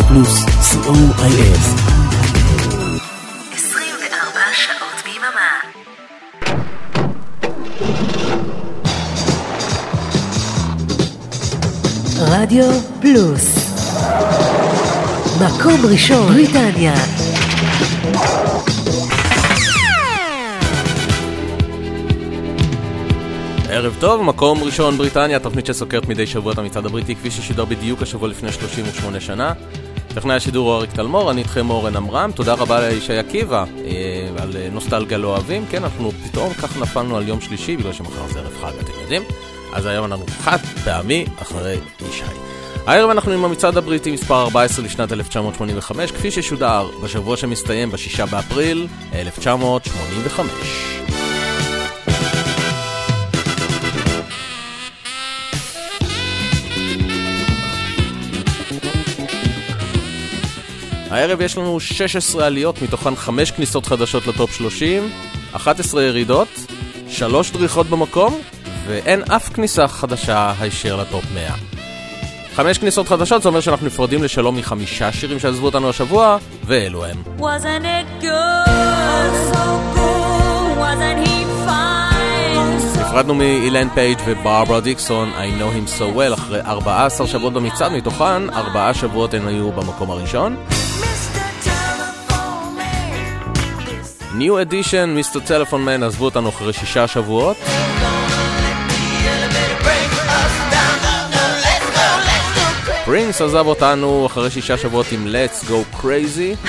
רדיו פלוס, co.il. 24 שעות ביממה. רדיו פלוס מקום ראשון בריטניה ערב טוב, מקום ראשון בריטניה, תוכנית שסוקרת מדי שבוע את המצעד הבריטי כפי ששידר בדיוק השבוע לפני 38 שנה. טכנאי השידור הוא אריק תלמור, אני איתכם אורן עמרם, תודה רבה לישי עקיבא אה, על נוסטלגיה לא אוהבים, כן, אנחנו פתאום כך נפלנו על יום שלישי בגלל שמחר זה ערב חג, אתם יודעים? אז היום אנחנו חד פעמי אחרי ישי. הערב אנחנו עם המצעד הבריטי מספר 14 לשנת 1985, כפי ששודר בשבוע שמסתיים ב-6 באפריל 1985. הערב יש לנו 16 עליות, מתוכן 5 כניסות חדשות ל top 30, 11 ירידות, 3 דריכות במקום, ואין אף כניסה חדשה הישר ל top 100. 5 כניסות חדשות, זה אומר שאנחנו נפרדים לשלום מחמישה שירים שעזבו אותנו השבוע, ואלו הם. Wasn't it good, so good, wasn't he fine? נפרדנו מאיליין פייג' וברברה דיקסון, I know him so well, אחרי 14 שבועות במצעד, מתוכן 4 שבועות הן היו במקום הראשון. New Edition, מיסטר טלפון מן, עזבו אותנו אחרי שישה שבועות. פרינס עזב אותנו אחרי שישה שבועות עם Let's Go Crazy.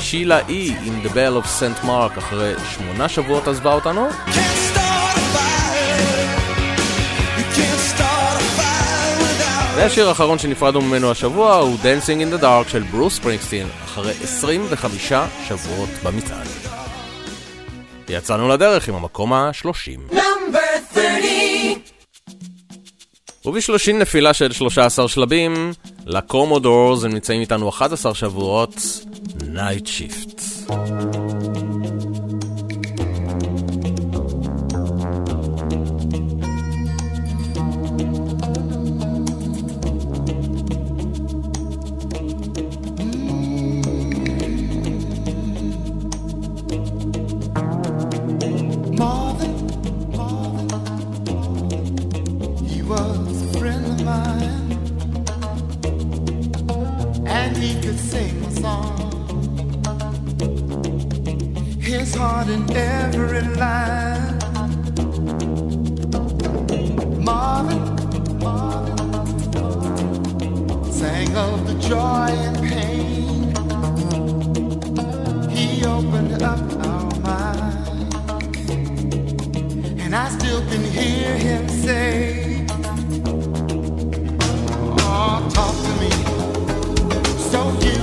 שילה אי עם The Bell of St. Mark אחרי שמונה שבועות עזבה אותנו. והשיר האחרון שנפרדנו ממנו השבוע הוא Dancing in the Dark של ברוס ספרינגסטין אחרי 25 שבועות במצעד. יצאנו לדרך עם המקום ה-30. וב-30 נפילה של 13 שלבים, לקומודורס הם נמצאים איתנו 11 שבועות, his heart in every line. Marvin, Marvin, sang of the joy and pain. He opened up our minds, and I still can hear him say, "Oh, talk to me." So give.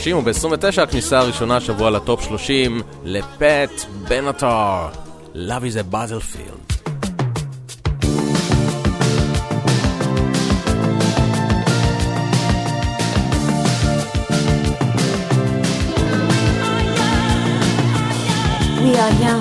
30 וב-29 הכניסה הראשונה השבוע לטופ 30 לפט בנטר. Love is a battlefield. We are young.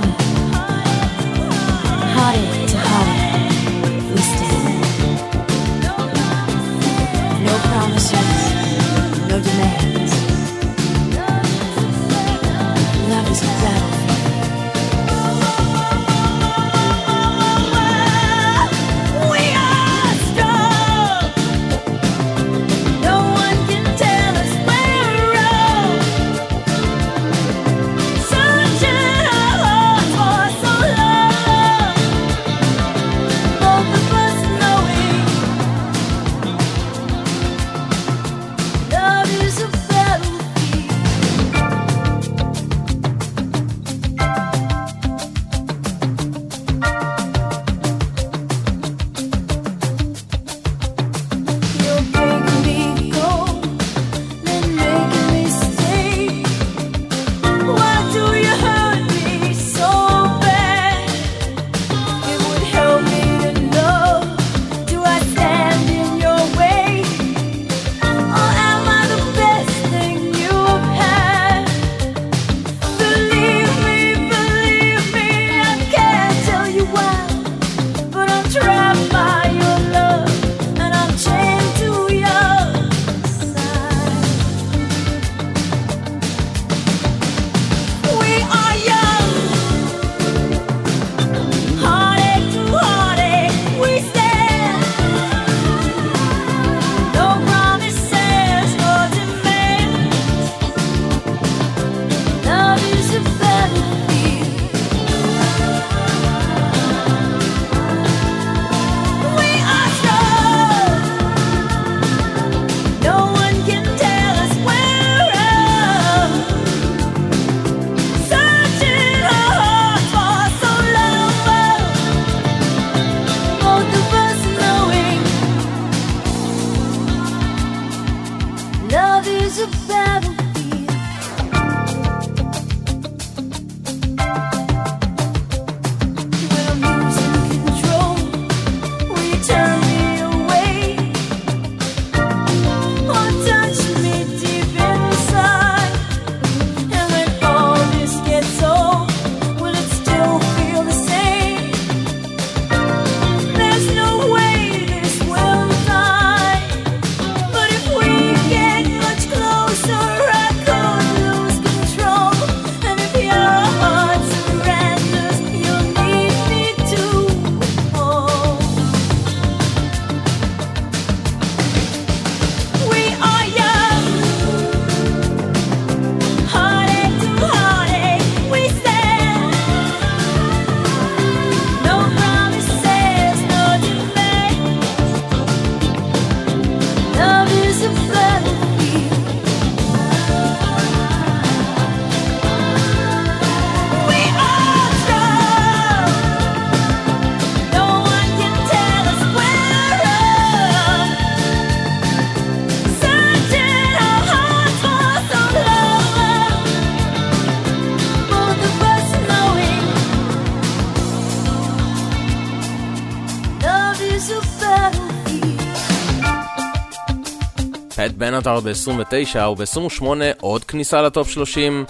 בנאטר ב-29 וב-28 עוד כניסה לטופ 30.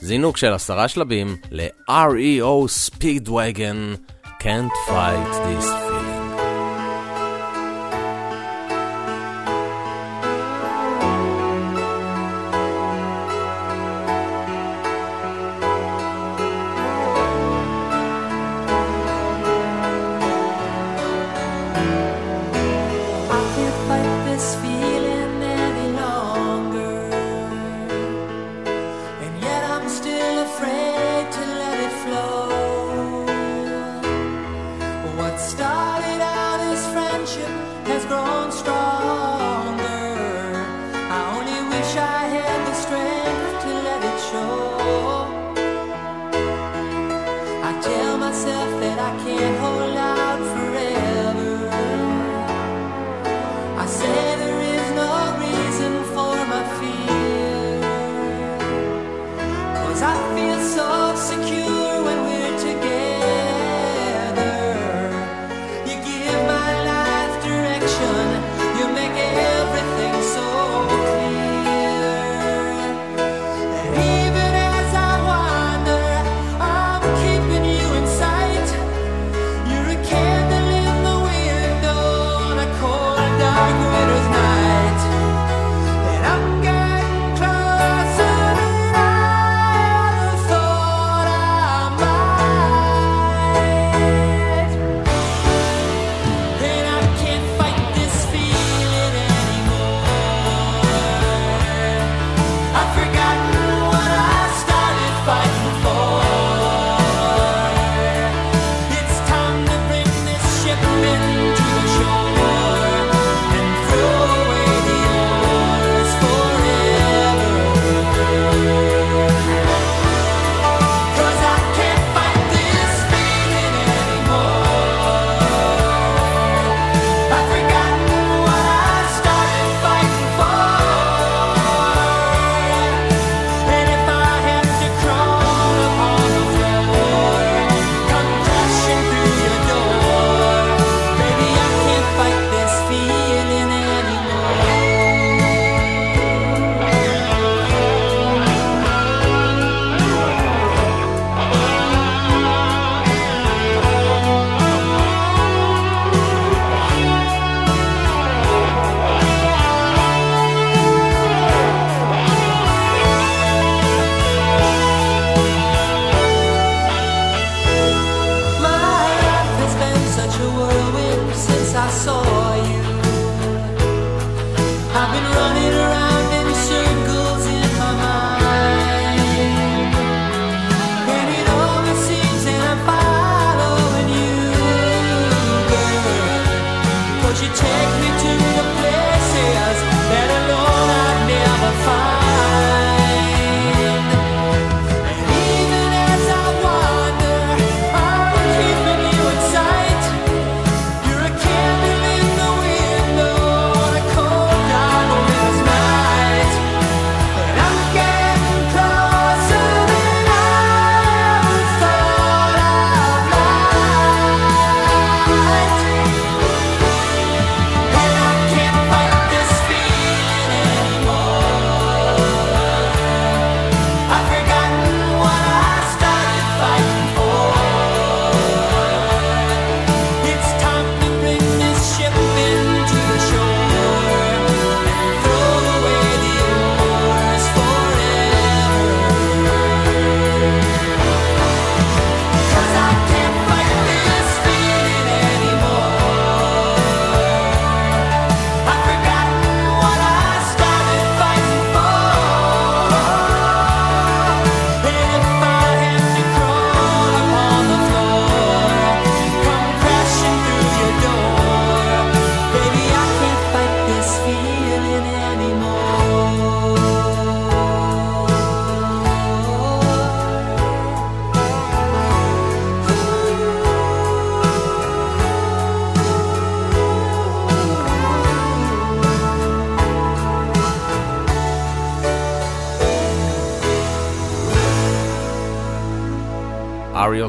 זינוק של עשרה שלבים ל-REO Speedwagon Can't Fight This Fear.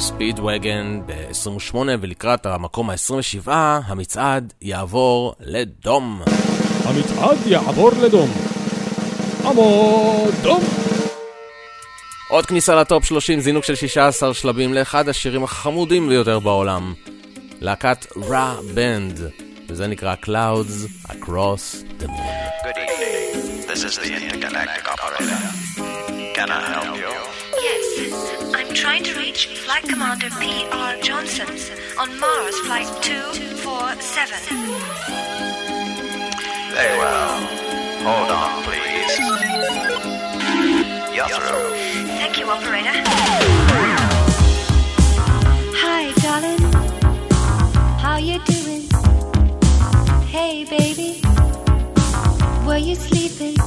ספידווגן ב-28 ולקראת המקום ה-27 המצעד יעבור לדום. המצעד יעבור לדום. עמוד דום! עוד כניסה לטופ 30, זינוק של 16 שלבים לאחד השירים החמודים ביותר בעולם. להקת רא בנד, וזה נקרא Clouds Across the Moon. Good evening. This is the intergalactic operator. Can I help you? I'm trying to reach Flight Commander P.R. Johnson on Mars Flight 247. Very well. Hold on, please. Yes, sir. Thank you, operator. Hi, darling. How you doing? Hey, baby. Were you sleeping?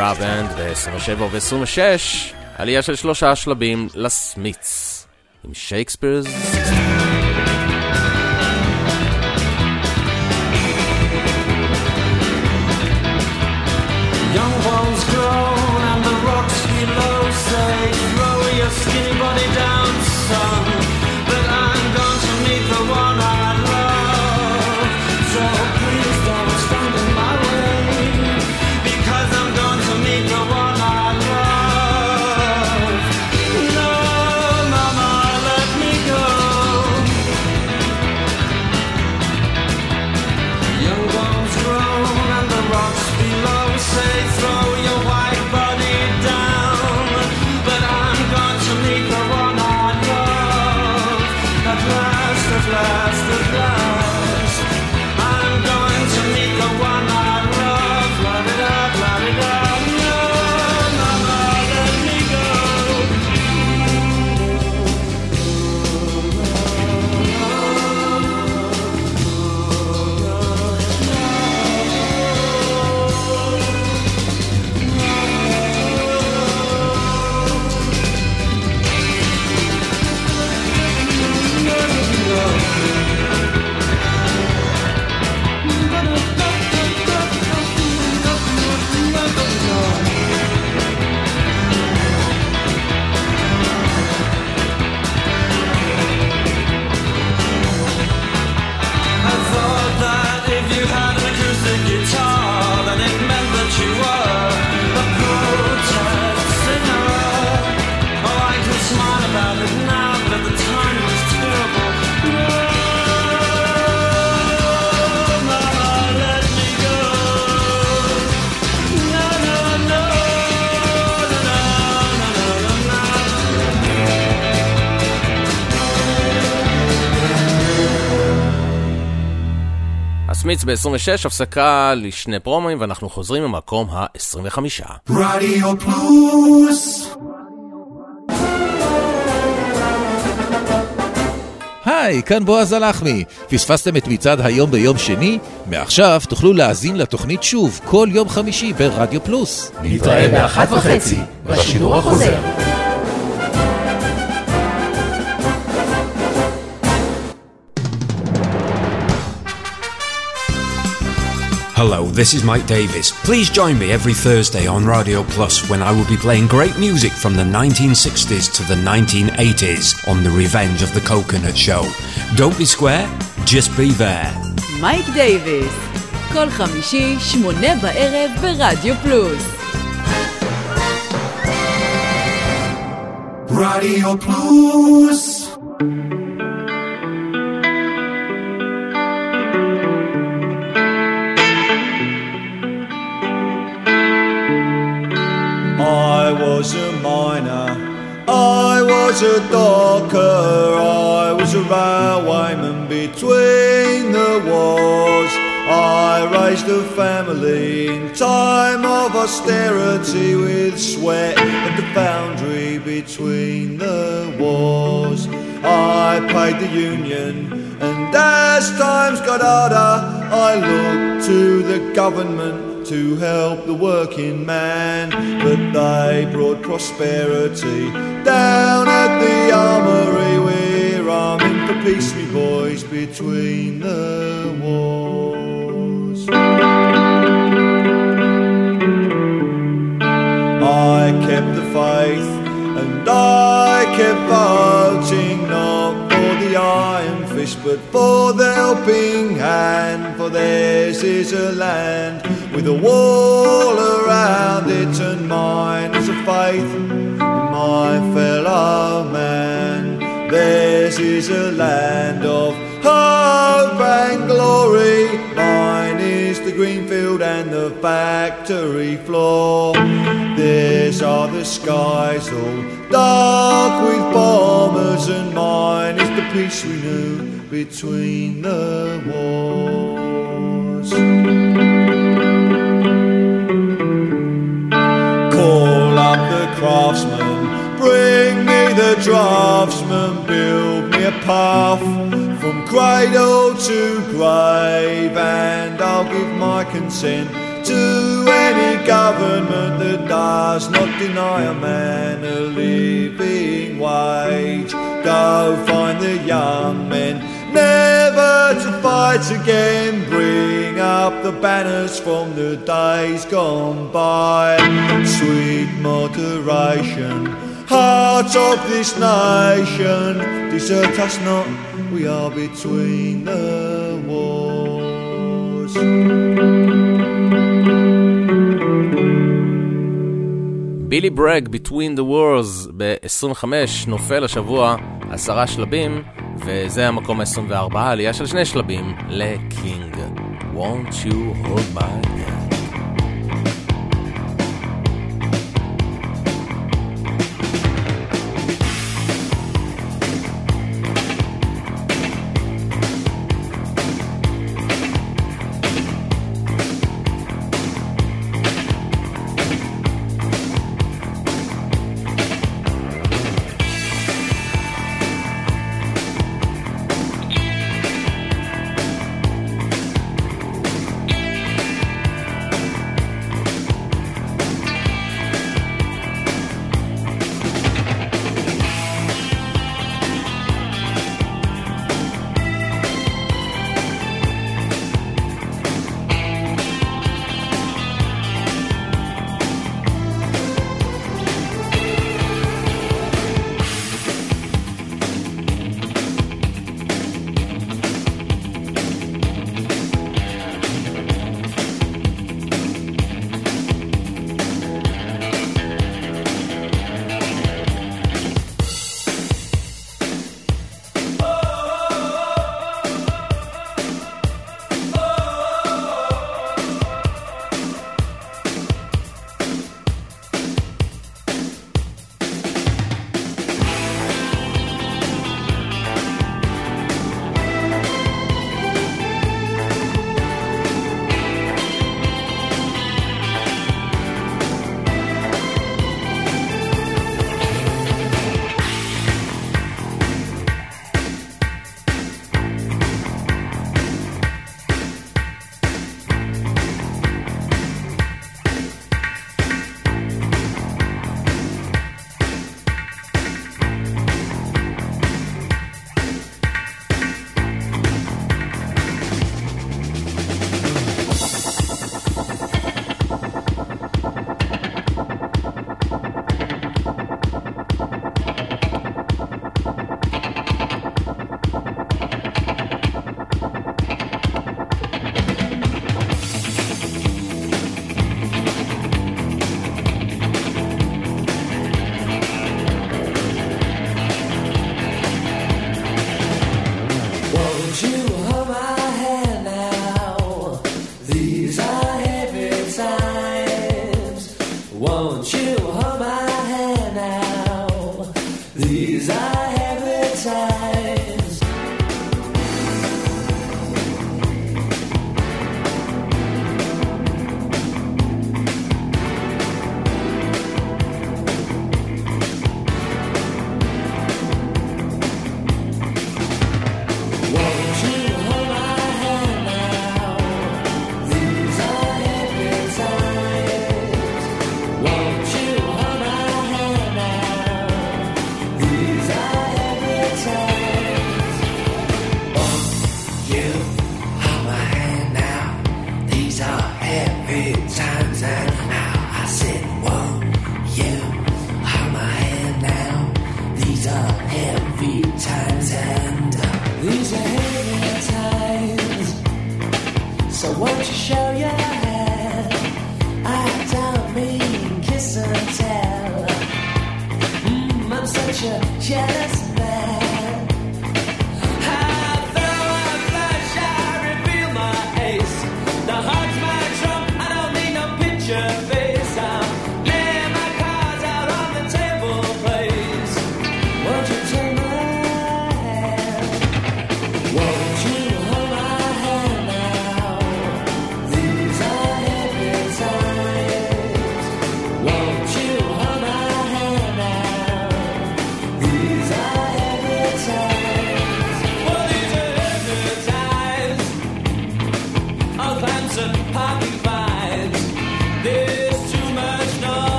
ראבנד ב-27 ו-26, עלייה של שלושה שלבים לסמיץ, עם שייקספירס. משמיץ ב-26, הפסקה לשני פרומואים, ואנחנו חוזרים למקום ה-25. רדיו פלוס! היי, כאן בועז הלחמי. פספסתם את מצעד היום ביום שני? מעכשיו תוכלו להאזין לתוכנית שוב כל יום חמישי ברדיו פלוס. נתראה באחת וחצי, בשידור החוזר. Hello, this is Mike Davis. Please join me every Thursday on Radio Plus when I will be playing great music from the 1960s to the 1980s on The Revenge of the Coconut Show. Don't be square, just be there. Mike Davis. כל חמישי, שמונה בערב ברדיו פלוס. רדיו פלוס was a miner, I was a docker, I was a railwayman between the wars. I raised a family in time of austerity with sweat at the foundry between the wars. I paid the union, and as times got harder, I looked to the government to help the working man, but they brought prosperity down at the armory where I'm in for peace, me boys, between the wars. I kept the faith and I kept the but for the helping hand for theirs is a land with a wall around it and mine is a faith in my fellow man. Theirs is a land of hope and glory. Mine is the green field and the factory floor. Theirs are the skies all dark with bombers and mine is the peace we knew between the wars Call up the craftsman, bring me the draftsman, build me a path from cradle to grave, and I'll give my consent to any government that does not deny a man a living wage. Go find the young men, never to fight again. Bring up the banners from the days gone by. Sweet moderation, heart of this nation, desert us not, we are between the wars. בילי ברג, Between the Wars, ב-25 נופל השבוע עשרה שלבים, וזה המקום ה-24, עלייה של שני שלבים לקינג. Won't you hold my hand?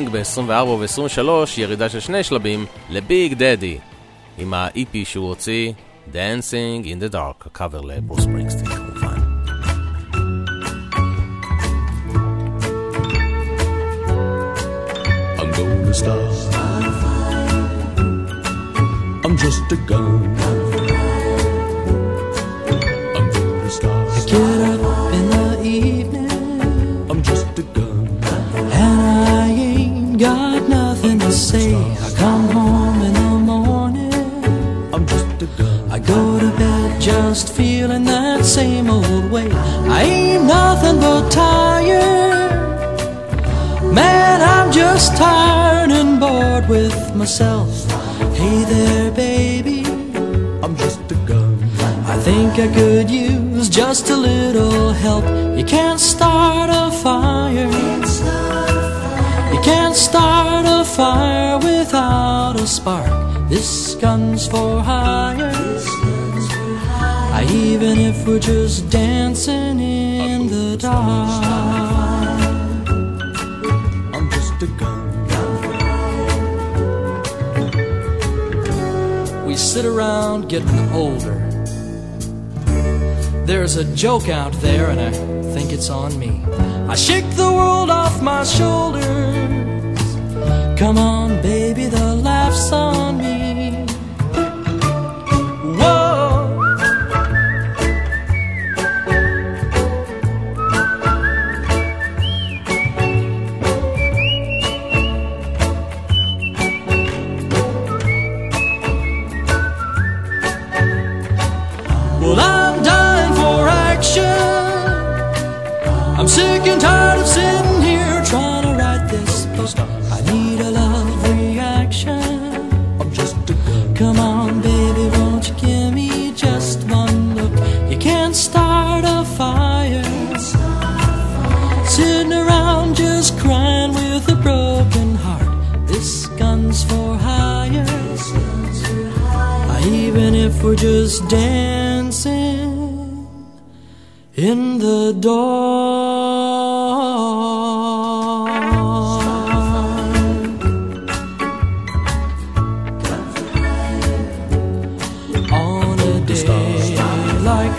קינג ב-24 וב-23 ירידה של שני שלבים לביג דדי עם ה-EP שהוא הוציא, Dancing in the Dark, הקאבר לברוס ספרינגסטין כמובן. I'm just a gun. myself. Hey there baby, I'm just a gun. I think I could use just a little help. You can't start a fire. You can't start a fire without a spark. This gun's for hire. Even if we're just dancing in the dark. Sit around getting older. There's a joke out there, and I think it's on me. I shake the world off my shoulders. Come on, baby, the laugh's on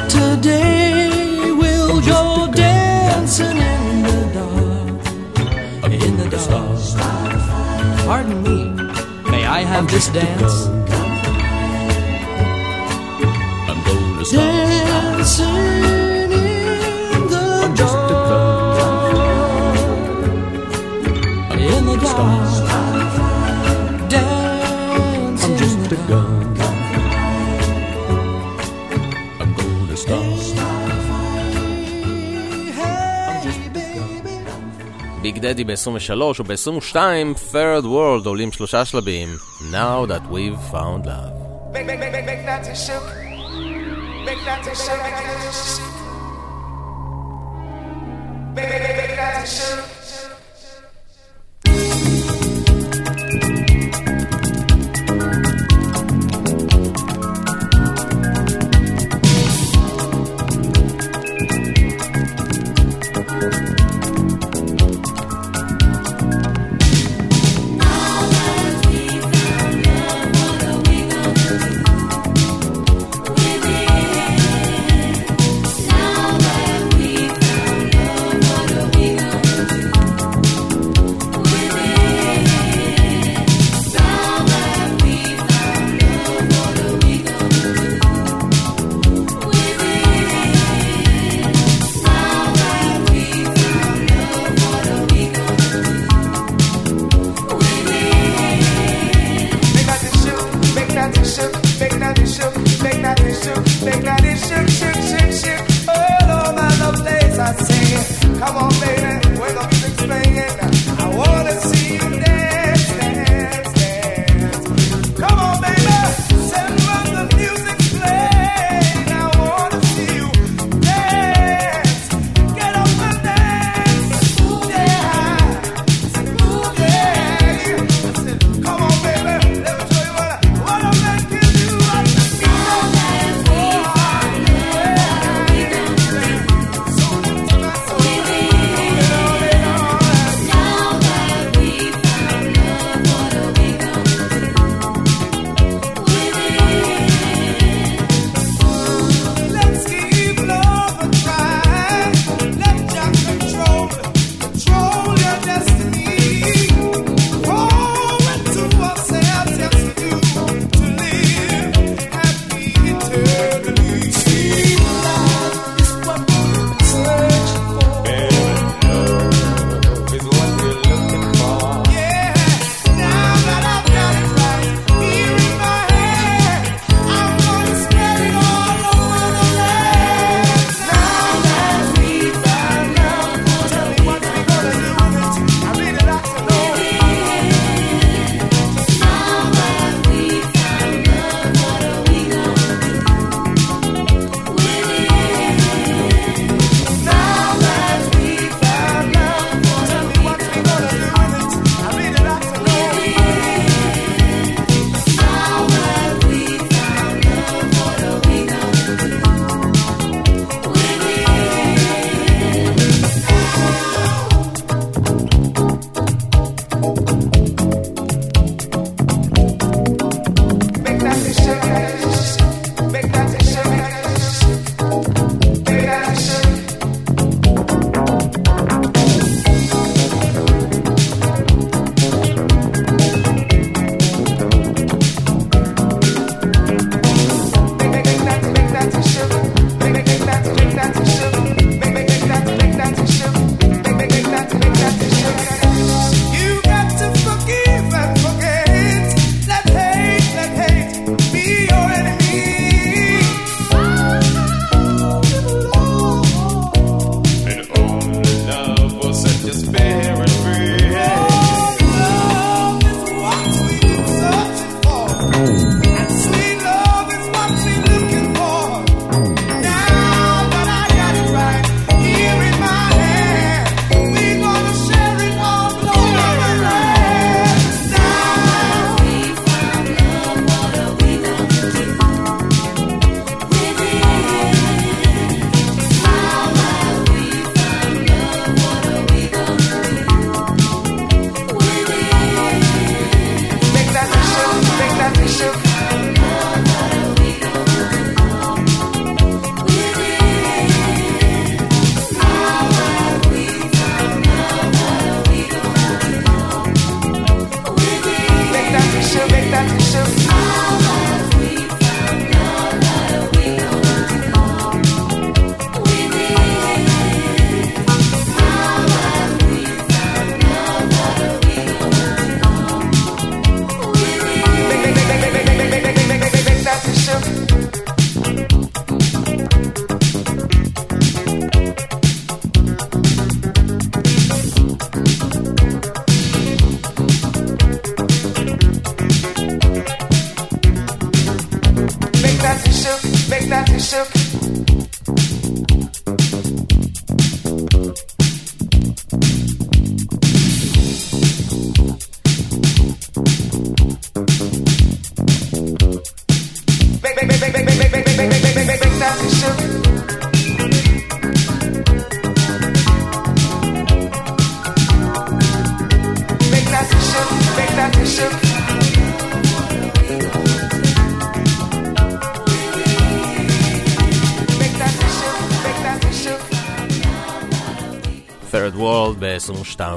today, we'll go dancing in the dark. In the dark. Pardon me, may I have this dance? I'm going to. Dancing דדי ב-23 וב-22, Third World עולים שלושה שלבים. Now that we've found love. Make, make, make, make, that to shook. Make that to shook. Make that to shook.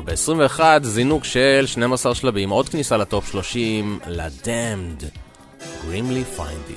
ב-21, זינוק של 12 שלבים, עוד כניסה לטופ 30, לדמד, גרימלי פיינדי.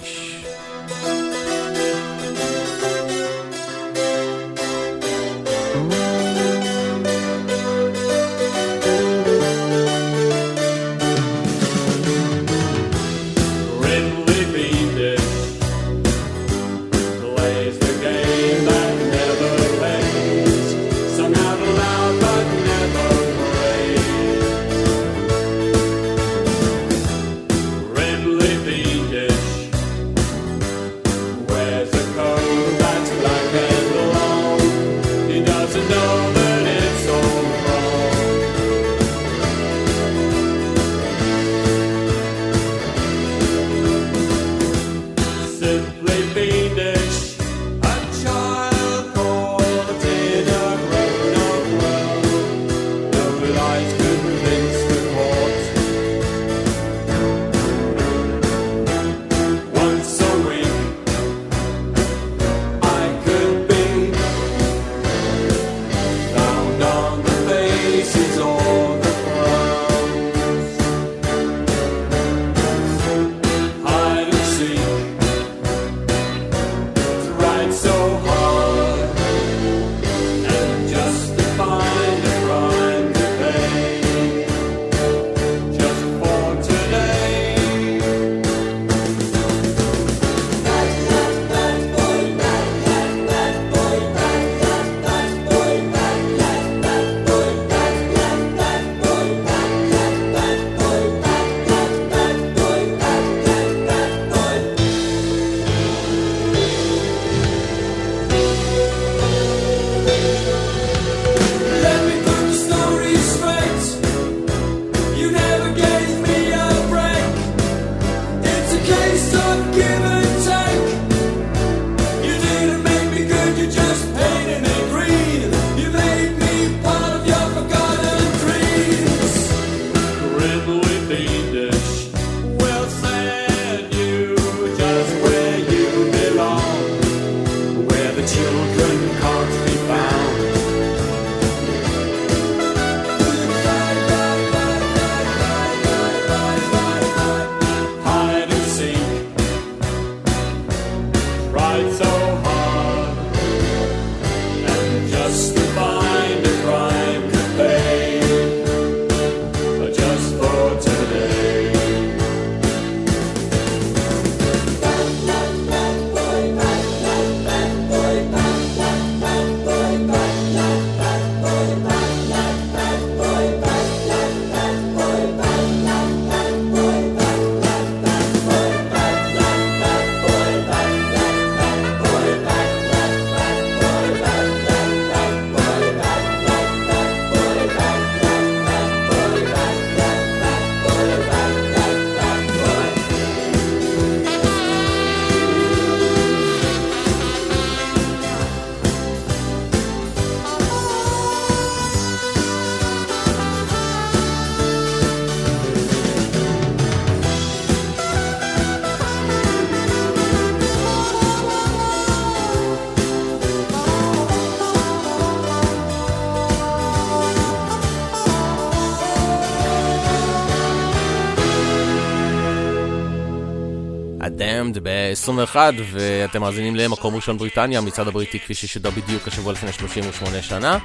Damned ב-21, ואתם מאזינים למקום ראשון בריטניה, המצעד הבריטי כפי ששודר בדיוק השבוע לפני 38 שנה,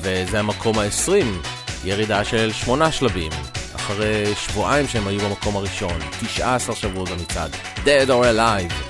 וזה המקום ה-20, ירידה של שמונה שלבים, אחרי שבועיים שהם היו במקום הראשון, 19 שבועות במצעד, Dead or Alive.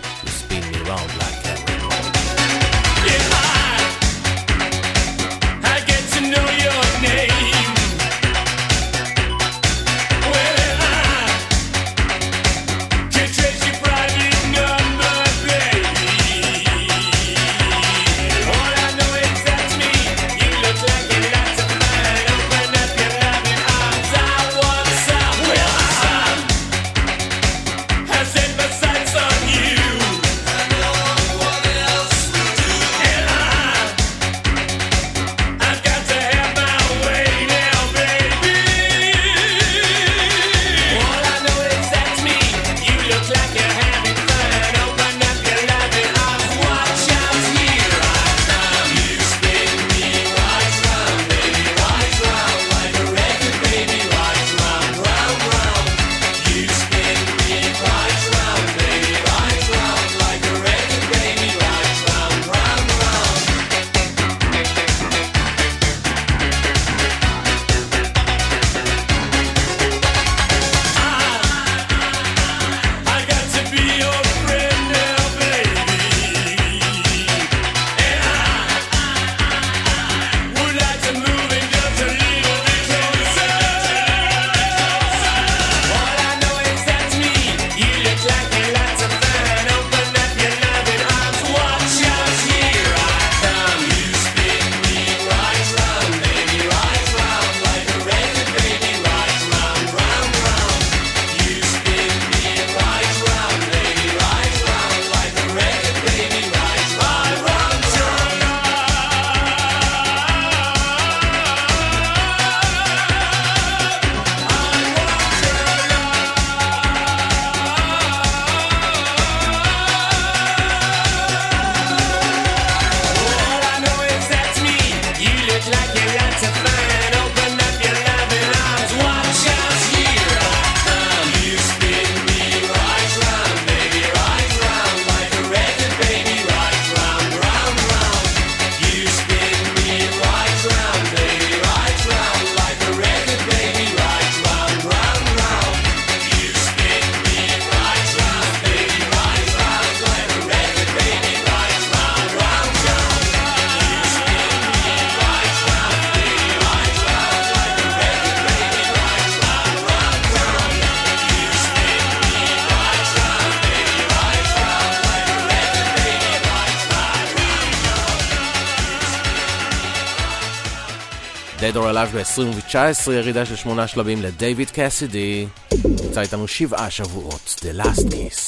שלב ב-2019, ירידה של שמונה שלבים לדייוויד קסידי. נמצא איתנו שבעה שבועות, The Last Kiss.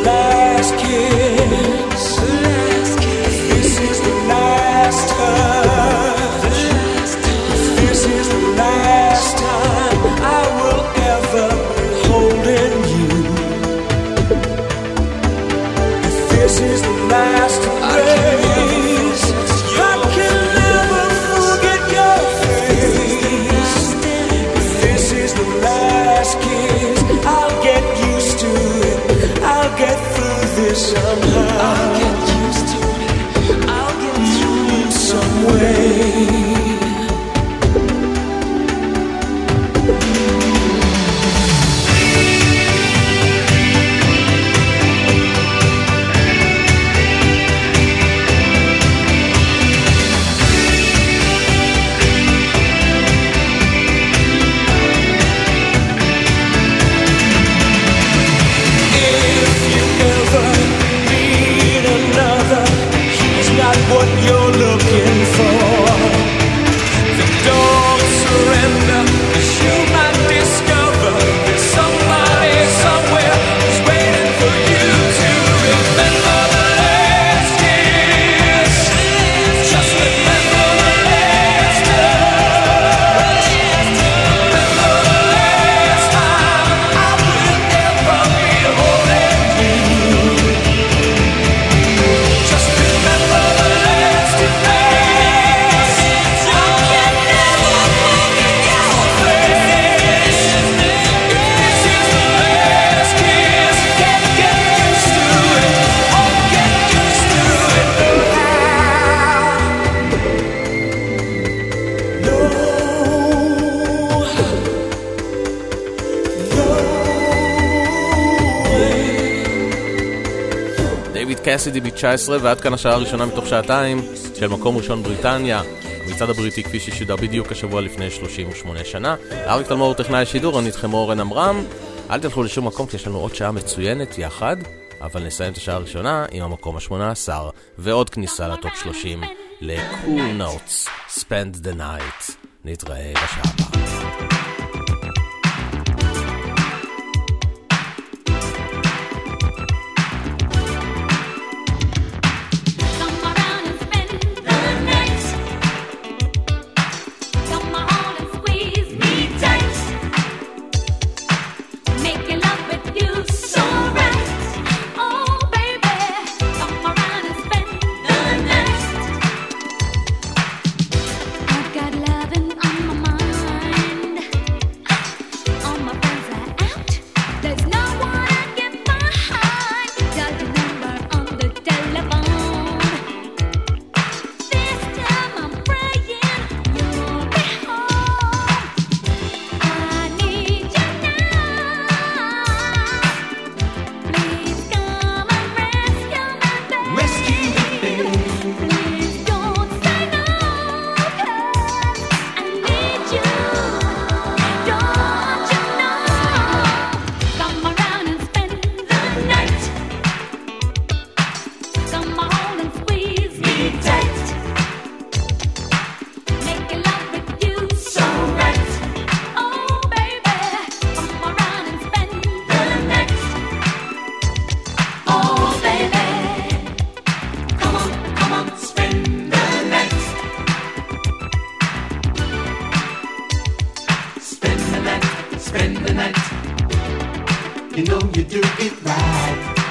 love. קסידי ב-19, ועד כאן השעה הראשונה מתוך שעתיים של מקום ראשון בריטניה, המצעד הבריטי כפי ששודר בדיוק השבוע לפני 38 שנה. אריק תלמור הוא טכנאי השידור, אני איתכם אורן עמרם. אל תלכו לשום מקום כי יש לנו עוד שעה מצוינת יחד, אבל נסיים את השעה הראשונה עם המקום ה-18 ועוד כניסה לטופ 30 ל-Cool Notes, Spend the Night. נתראה בשעה הבאה. spend the night. You know you do it right.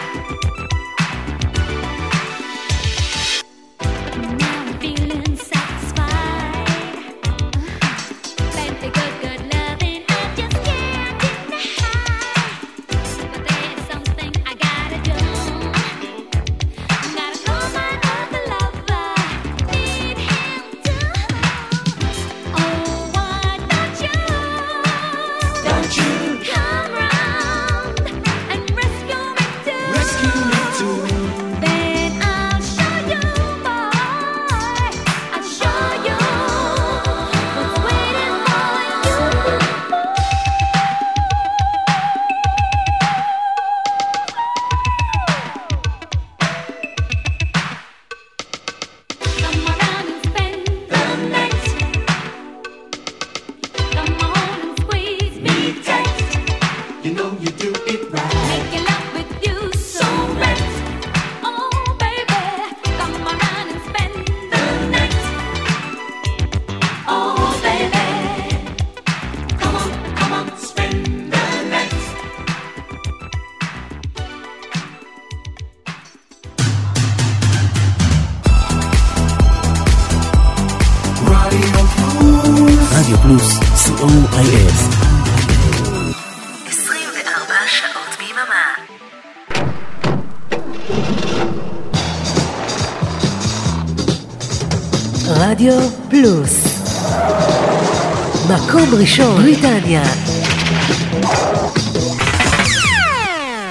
ראשון, בריטניה.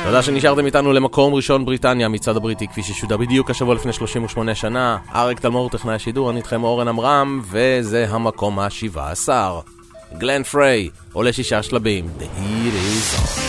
תודה שנשארתם איתנו למקום ראשון בריטניה, מצד הבריטי, כפי ששודר בדיוק השבוע לפני 38 שנה. אריק תלמור, טכנאי השידור, אני איתכם אורן עמרם, וזה המקום ה-17. גלן פריי, עולה שישה שלבים, The Heat is on.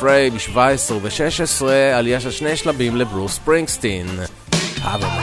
פריי ב-17 וב-16, עלייה של שני שלבים לברוס ספרינגסטין. הבה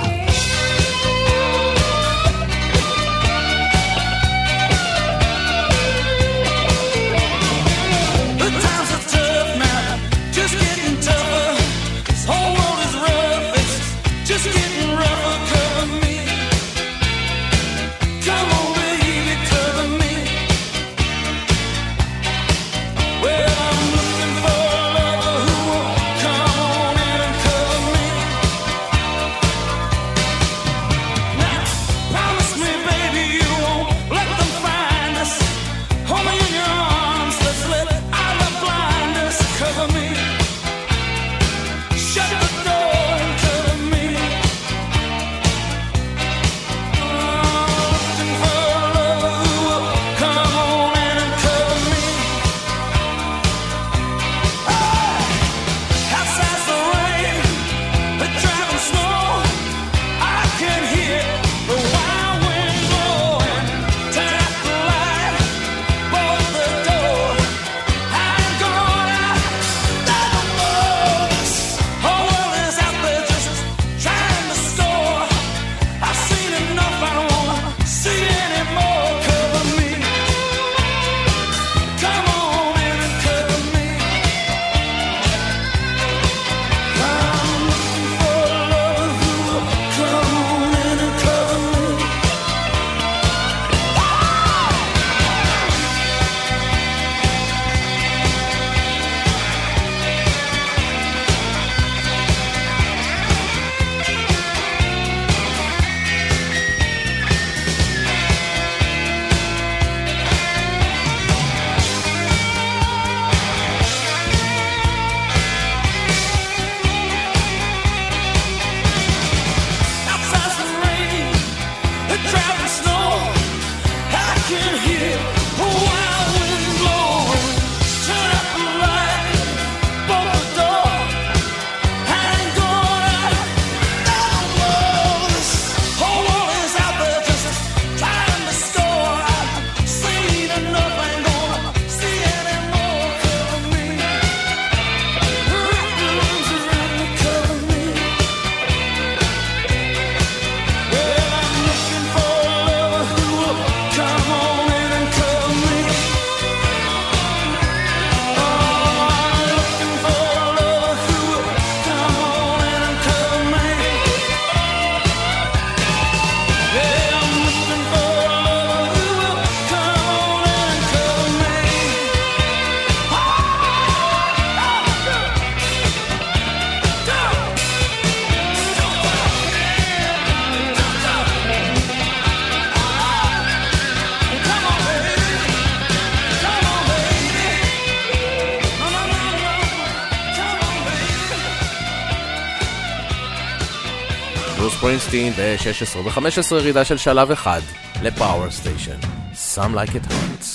ו-15 ו-16 ו-15 ירידה של שלב אחד לפאוור סטיישן. Some like it hurts.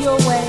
Your way,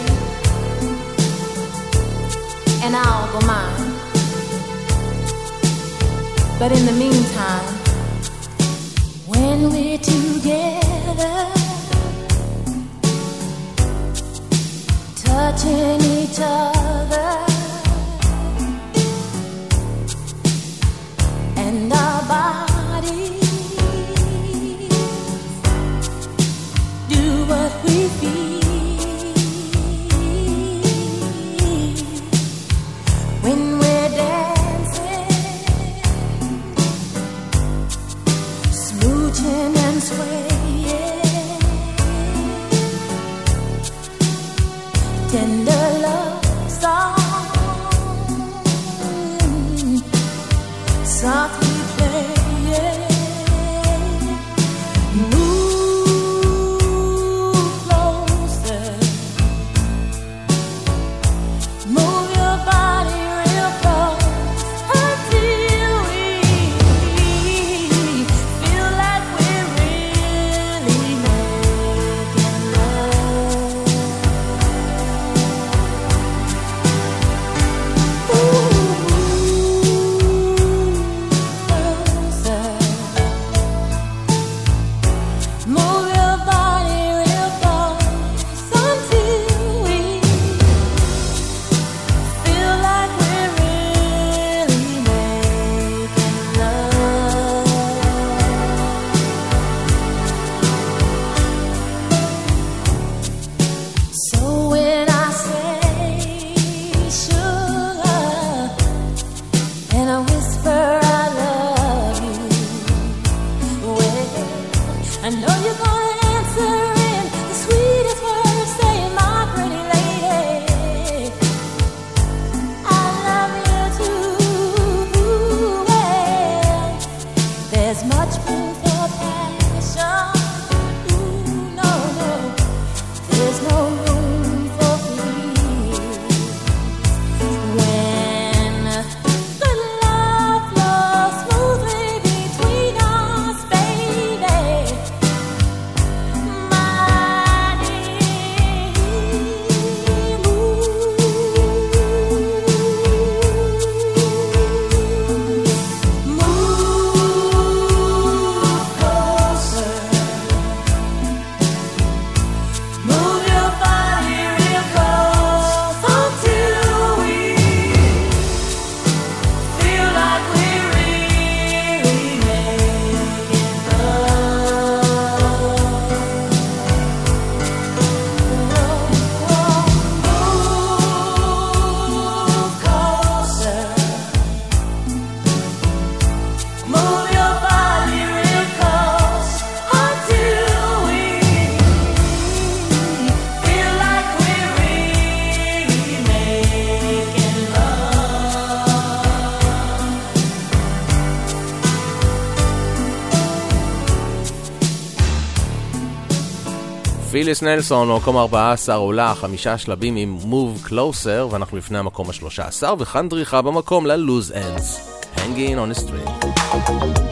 ביליס נלסון, מקום 14, עולה חמישה שלבים עם Move Closer, ואנחנו לפני המקום ה-13, וכאן דריכה במקום ל-Lose Ends, Hanging on a String.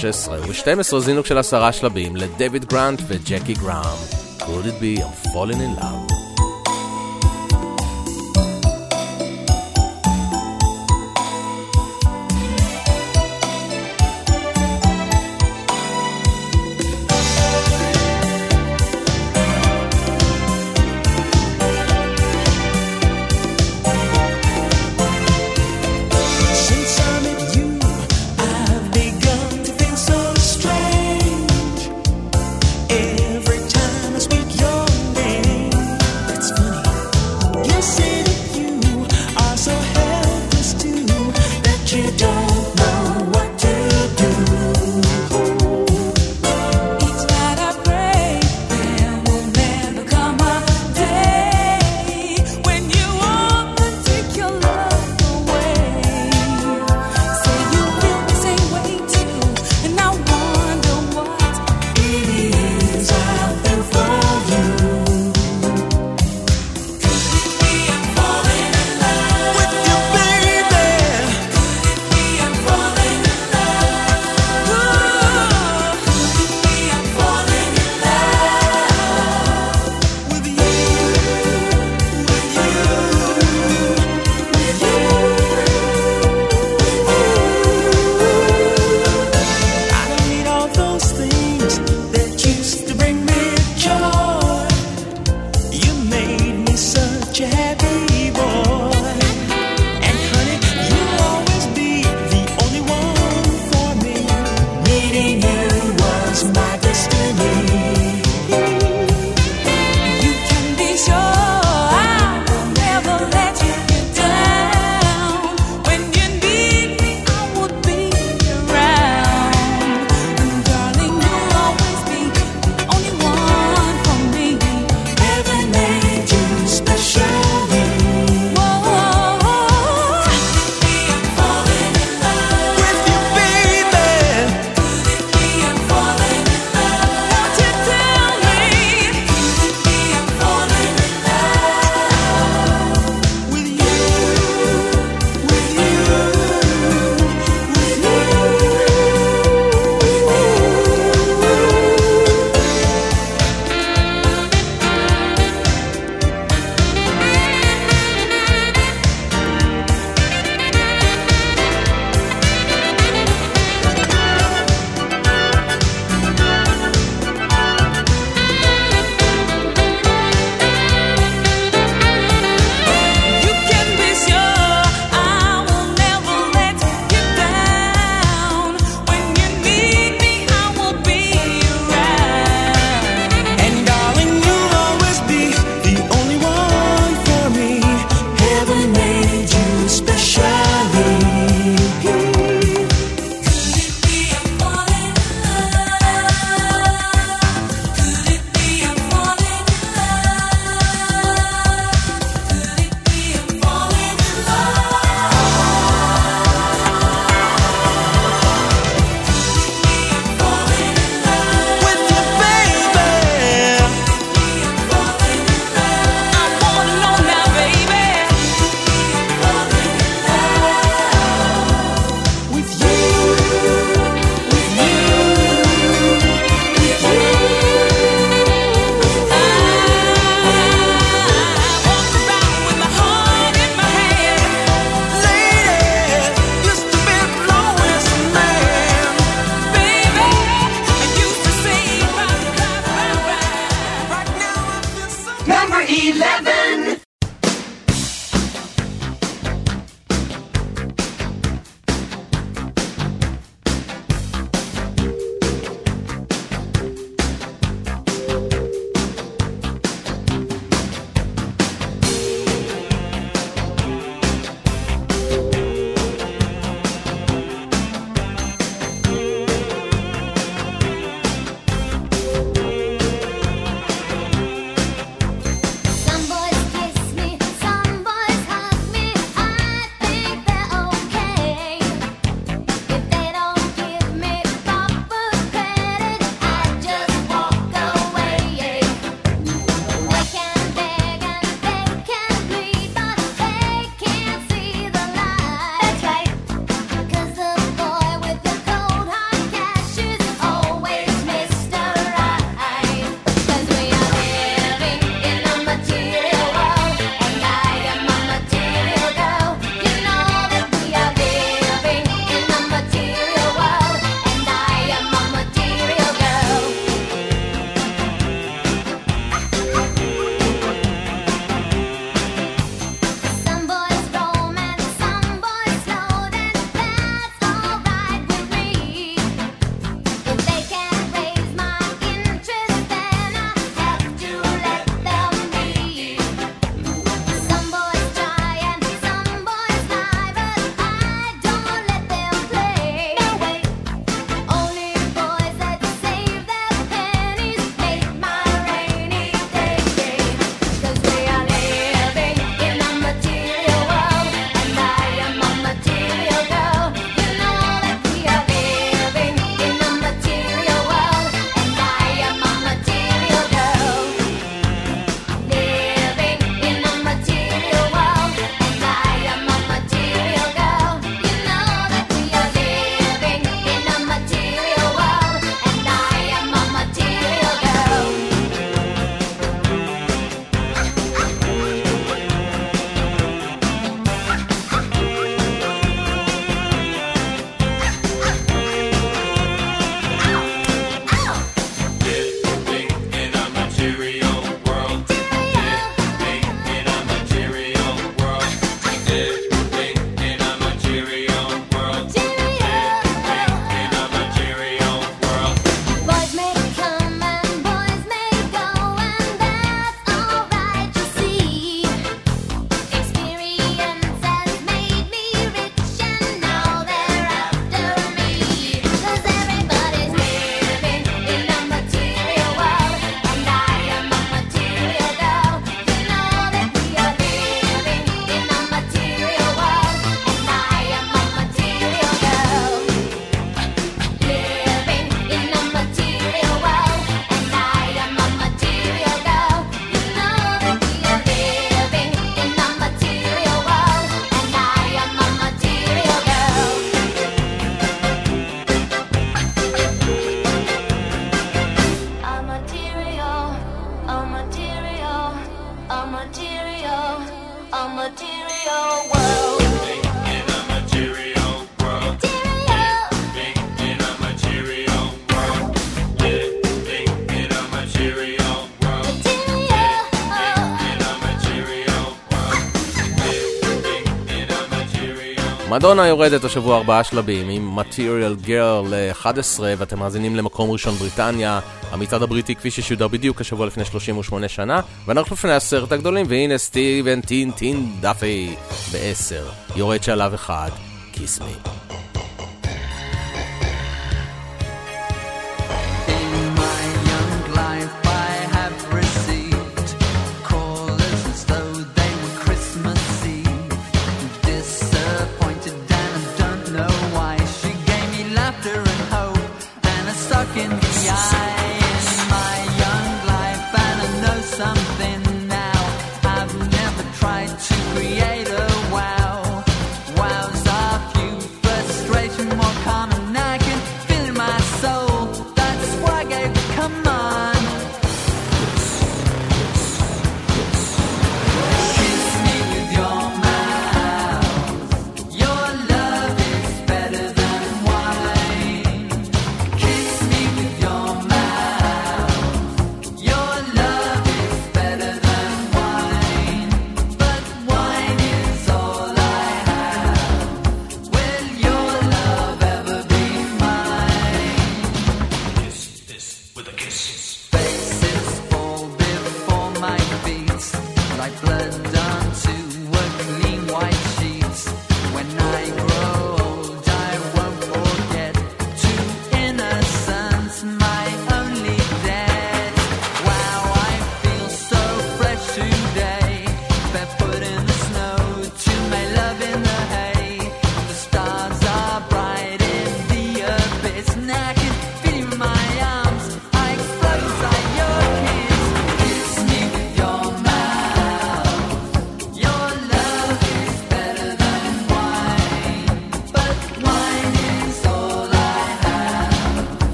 13 ו-12 זינוק של עשרה שלבים לדויד גרנט וג'קי גראם. could it be I'm falling in love? מדונה יורדת השבוע ארבעה שלבים עם Material Girl ל-11 ואתם מאזינים למקום ראשון בריטניה, המצעד הבריטי כפי ששודר בדיוק השבוע לפני 38 שנה ואנחנו לפני עשרת הגדולים והנה סטיבן טין טין דאפי בעשר יורד שלב אחד, כיס מי.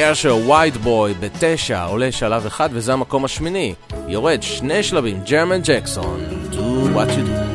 קרשר, ווייד בוי בתשע עולה שלב אחד וזה המקום השמיני. יורד שני שלבים, ג'רמן ג'קסון, do what you do.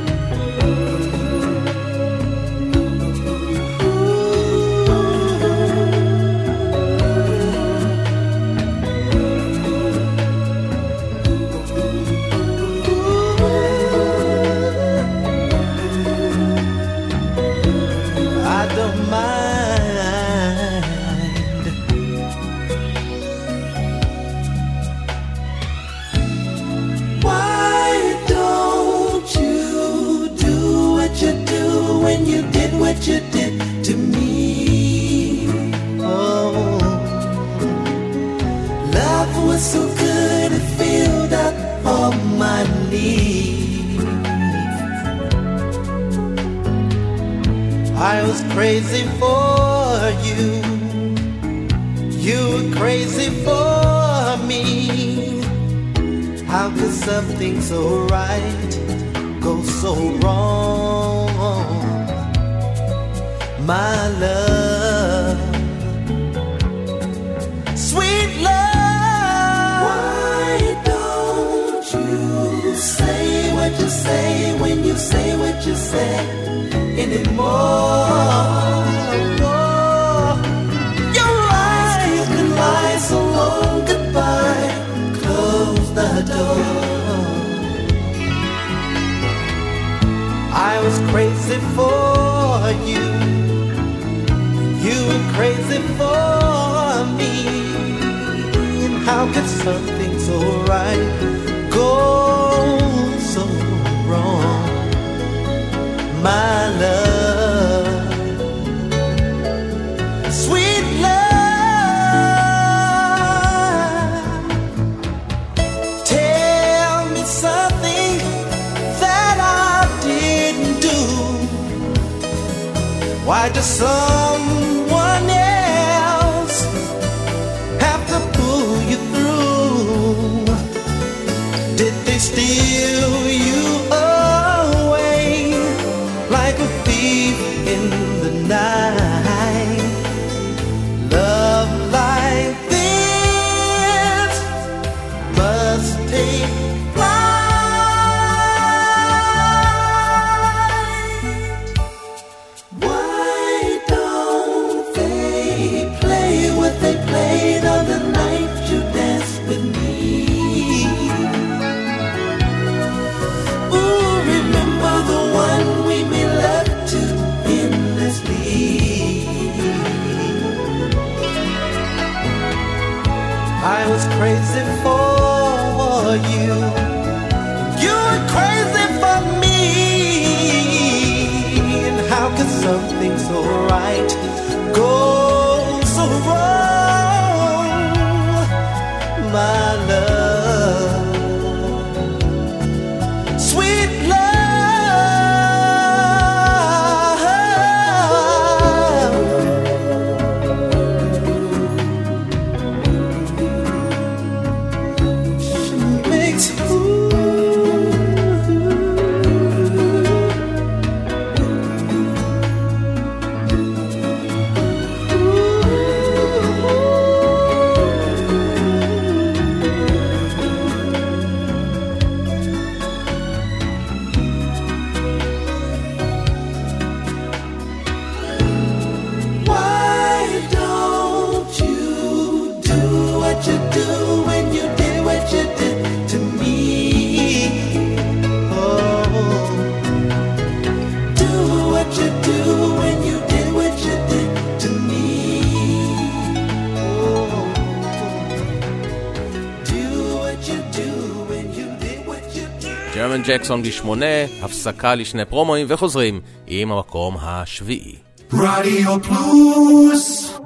ג'קסון בשמונה, הפסקה לשני פרומואים וחוזרים עם המקום השביעי. רדיו פלוס!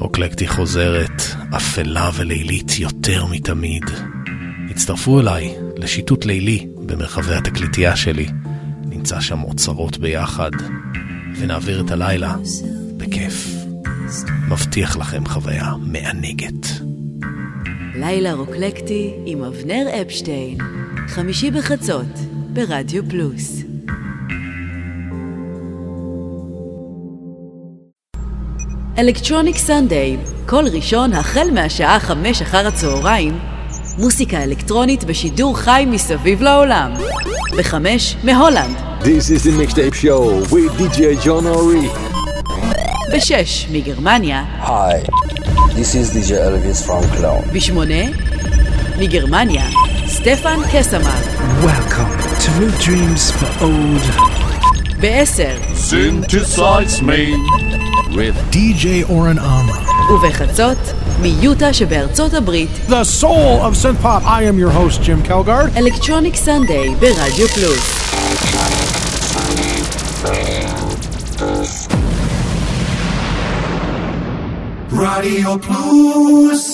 אוקלקטי חוזרת, אפלה ולילית יותר מתמיד. הצטרפו אליי לשיטוט לילי במרחבי התקליטייה שלי. נמצא שם אוצרות ביחד, ונעביר את הלילה בכיף. מבטיח לכם חוויה מענגת. לילה רוקלקטי עם אבנר אפשטיין, חמישי בחצות, ברדיו פלוס. אלקטרוניק סנדיי, כל ראשון החל מהשעה חמש אחר הצהריים, מוסיקה אלקטרונית בשידור חי מסביב לעולם. בחמש, מהולנד. This is the mixtape show with DJ John Ory. בשש, מגרמניה. היי. this is DJ Elvis from Cologne. בשמונה, מגרמניה, סטפן קסמן. Welcome to New Dreams for Old. בעשר, Synthesize me with DJ Oren Amra. ובחצות, מיוטה שבארצות הברית. The soul of synth pop. I am your host, Jim Kelgard. אלקטרוניק סנדיי ברדיו פלוס. Radio Plus.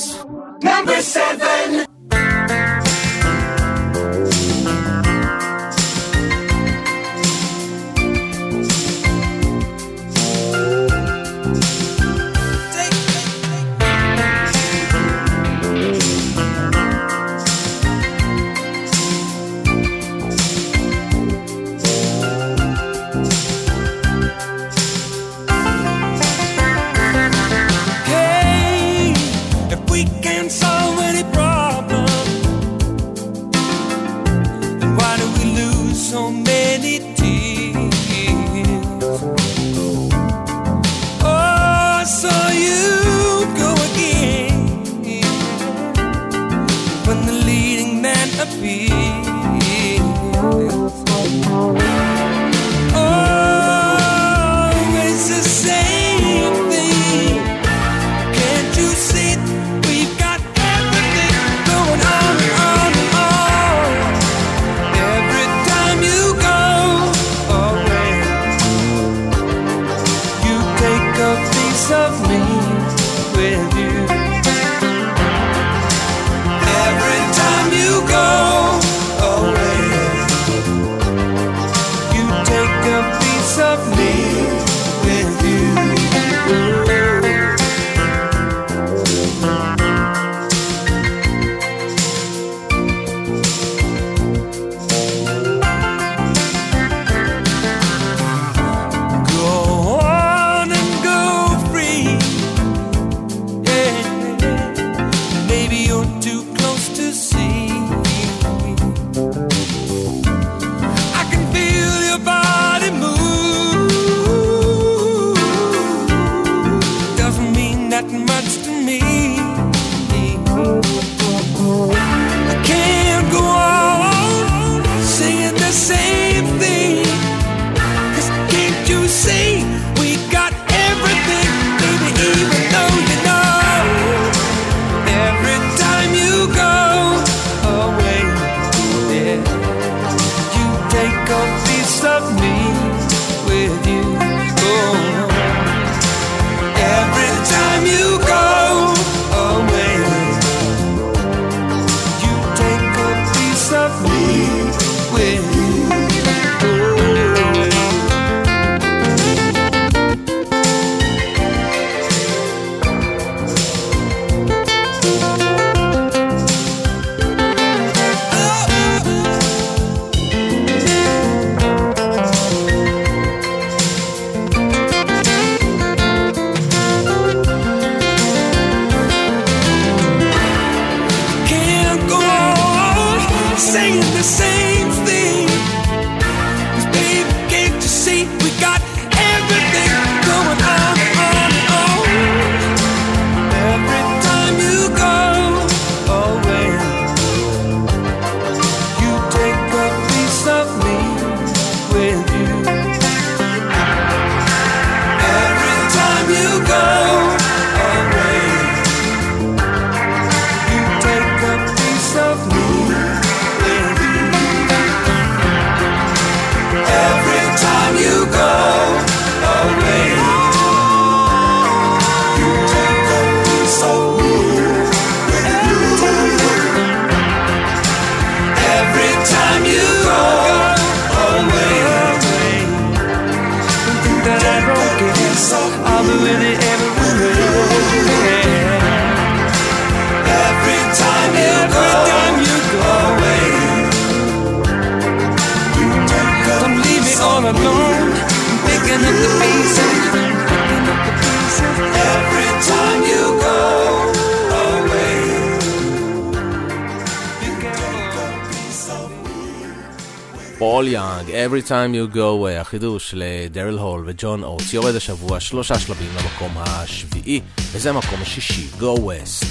Every time you go away, החידוש לדרל הול וג'ון אוטס, יורד השבוע שלושה שלבים למקום השביעי, וזה המקום השישי, Go West.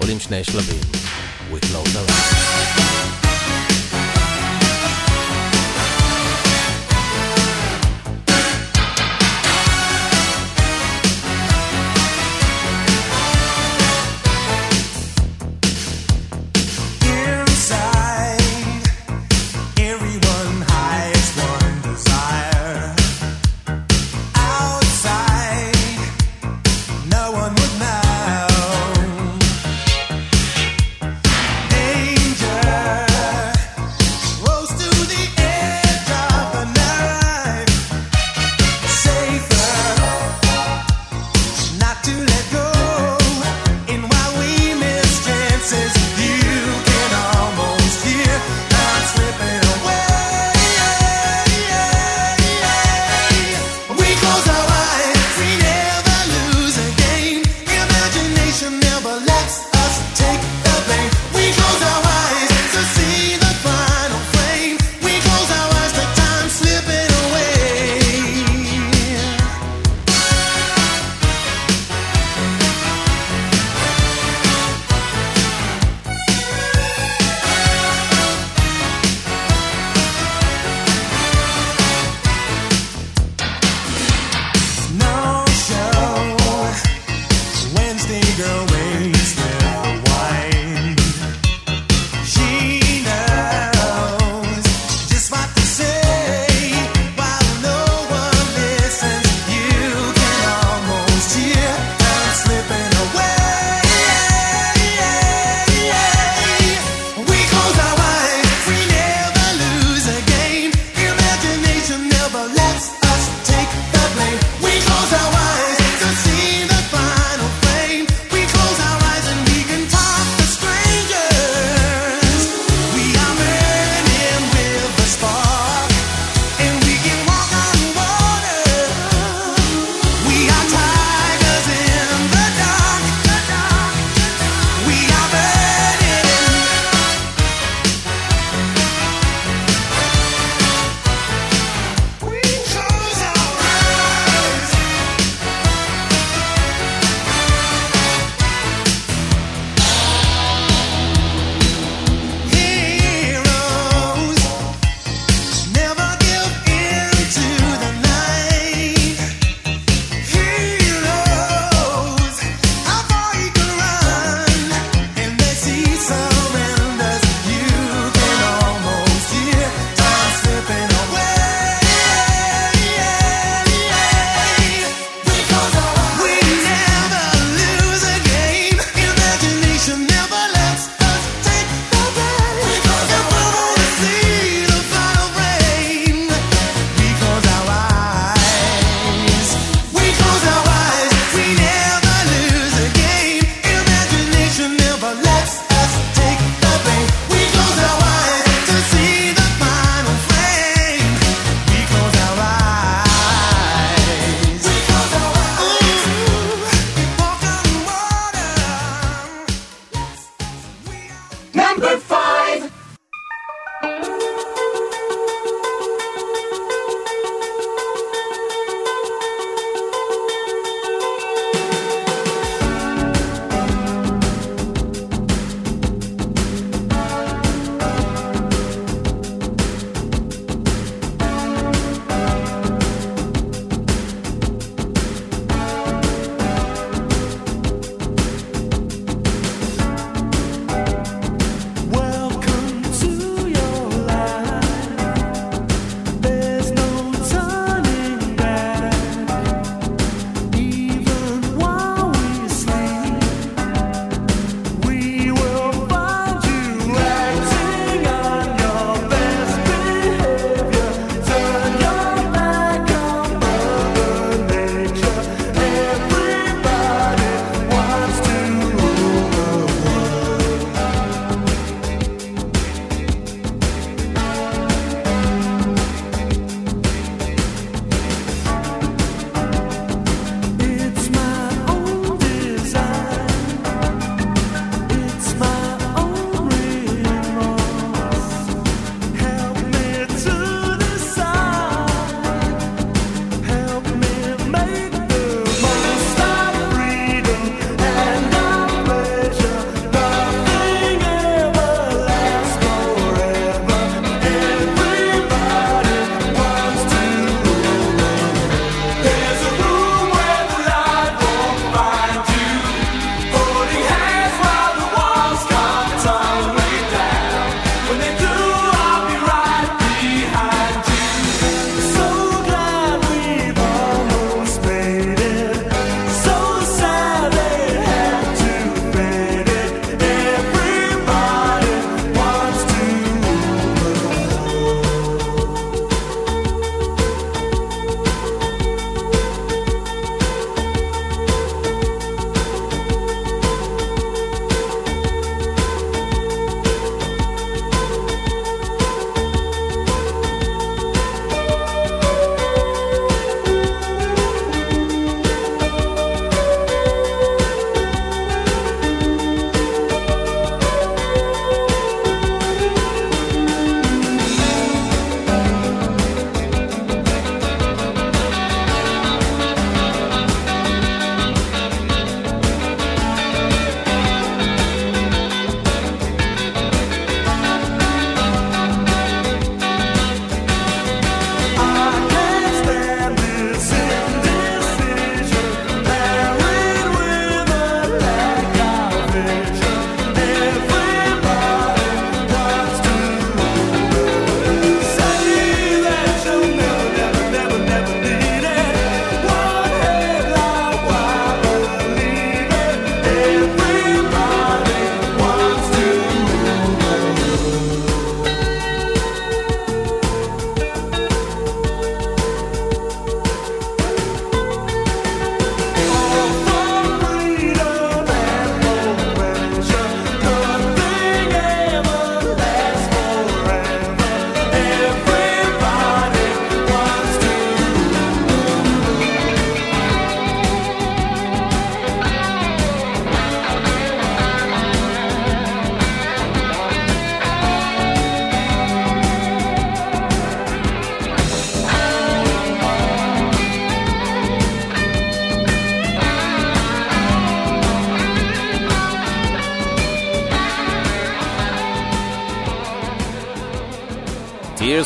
עולים שני שלבים, We close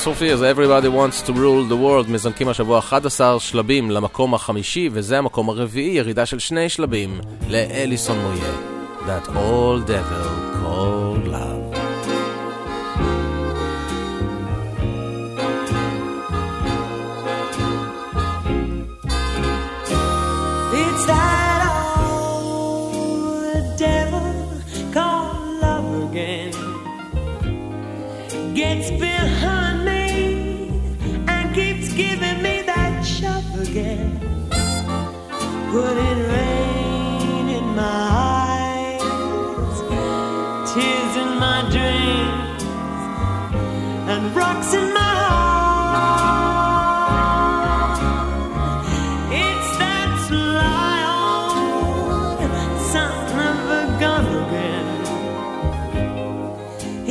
הסופי, אז Everybody wants to rule the world מזנקים השבוע 11 שלבים למקום החמישי, וזה המקום הרביעי, ירידה של שני שלבים לאליסון מויה. That all devil.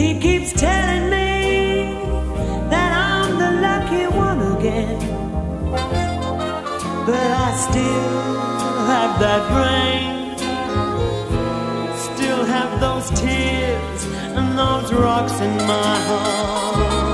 He keeps telling me that I'm the lucky one again. But I still have that rain, still have those tears and those rocks in my heart.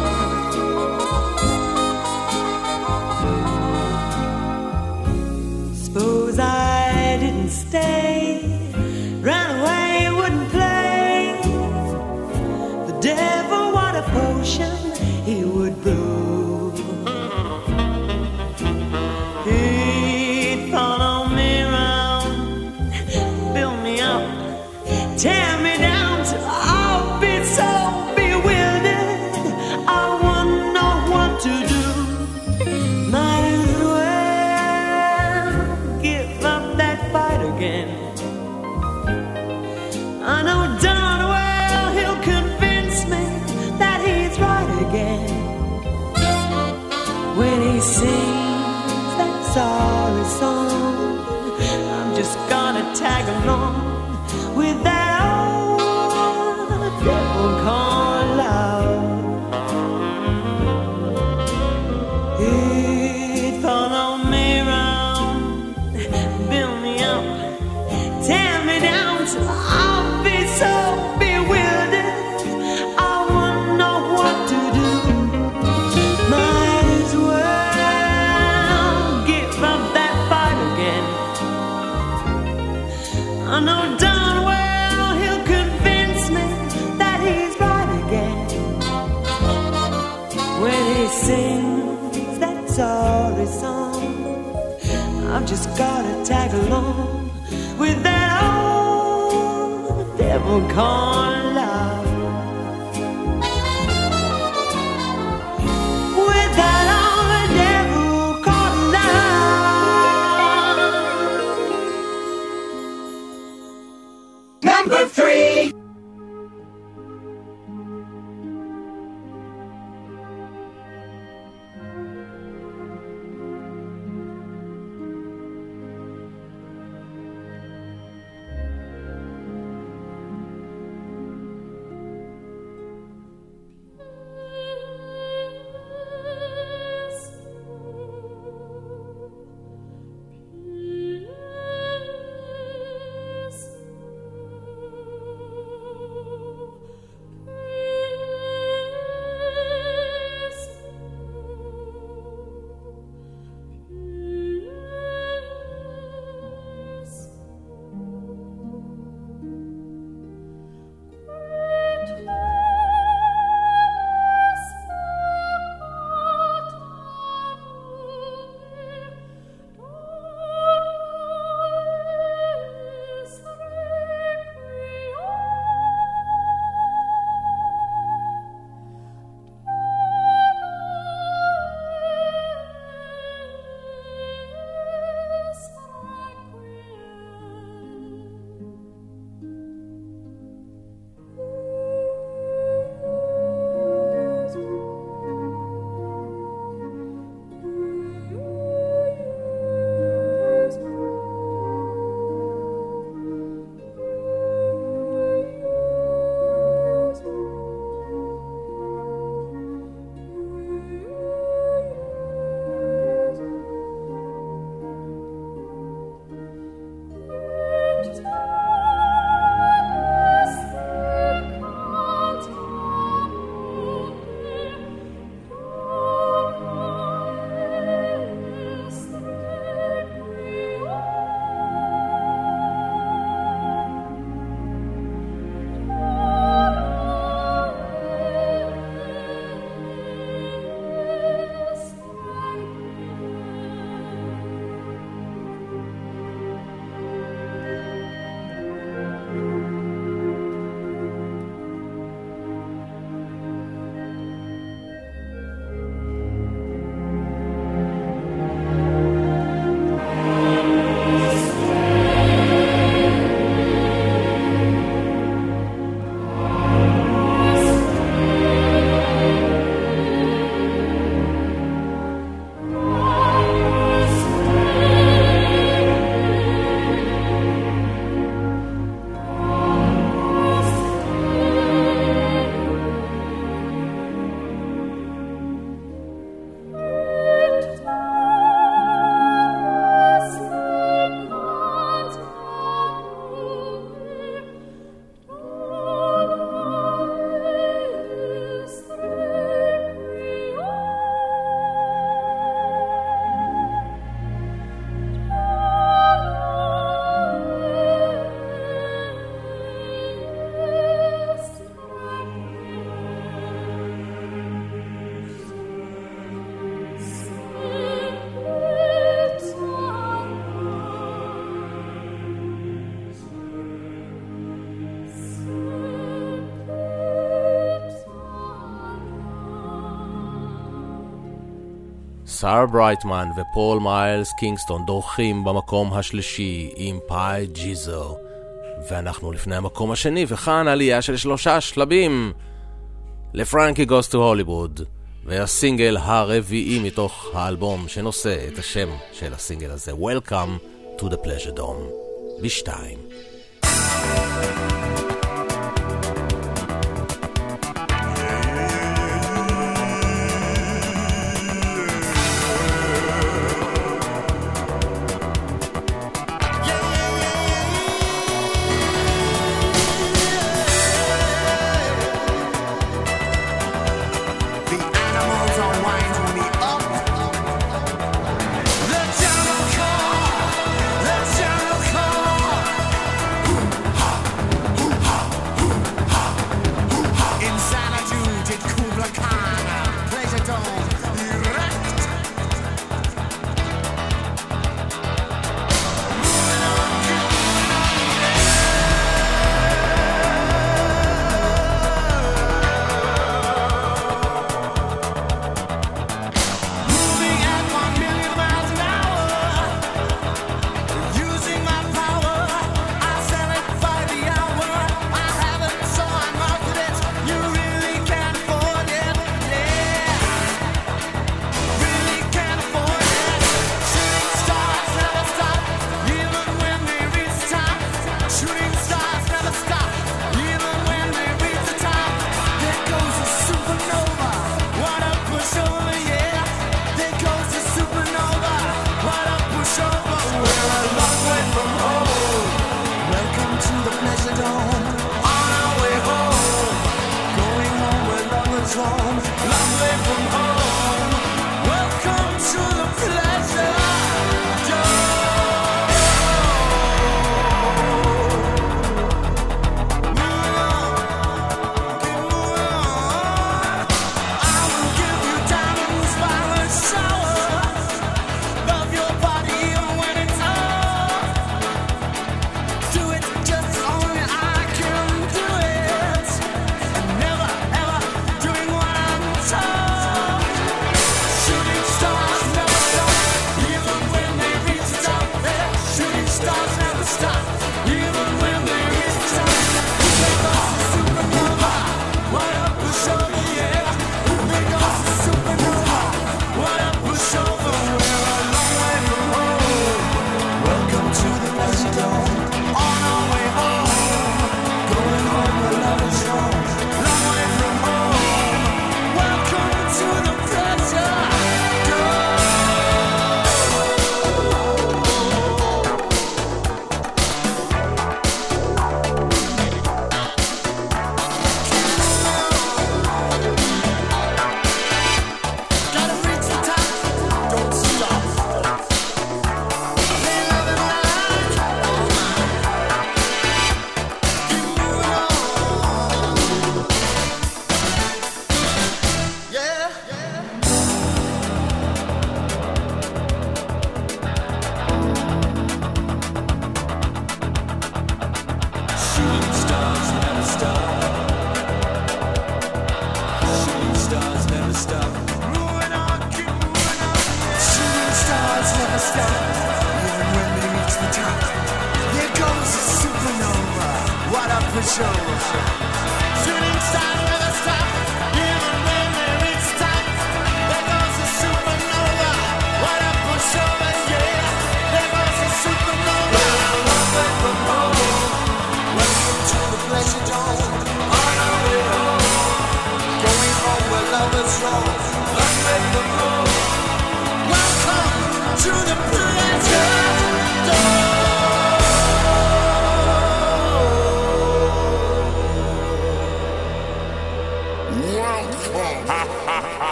שרה ברייטמן ופול מיילס קינגסטון דורכים במקום השלישי עם Pie Jesu. ואנחנו לפני המקום השני, וכאן עלייה של שלושה שלבים לפרנקי גוס טו הוליווד, והסינגל הרביעי מתוך האלבום שנושא את השם של הסינגל הזה, Welcome to the Pleasuredome, בשתיים.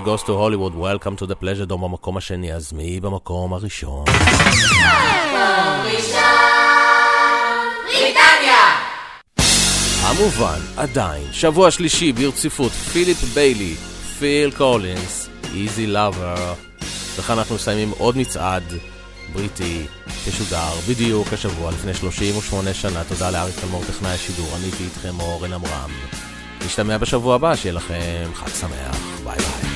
Frankie Goes to Hollywood, Welcome to the Pleasure Dome במקום השני, אז מי במקום הראשון? מקום ראשון, בריטניה! המובן, עדיין, שבוע שלישי ברציפות, פיליפ ביילי, פיל קולינס, איזי לאבר. וכאן אנחנו מסיימים עוד מצעד בריטי ששודר בדיוק השבוע לפני 38 שנה. תודה לאריק תלמור, טכנאי השידור, אני איתכם אורן עמרם. נשתמע בשבוע הבא, שיהיה לכם חג שמח, ביי ביי.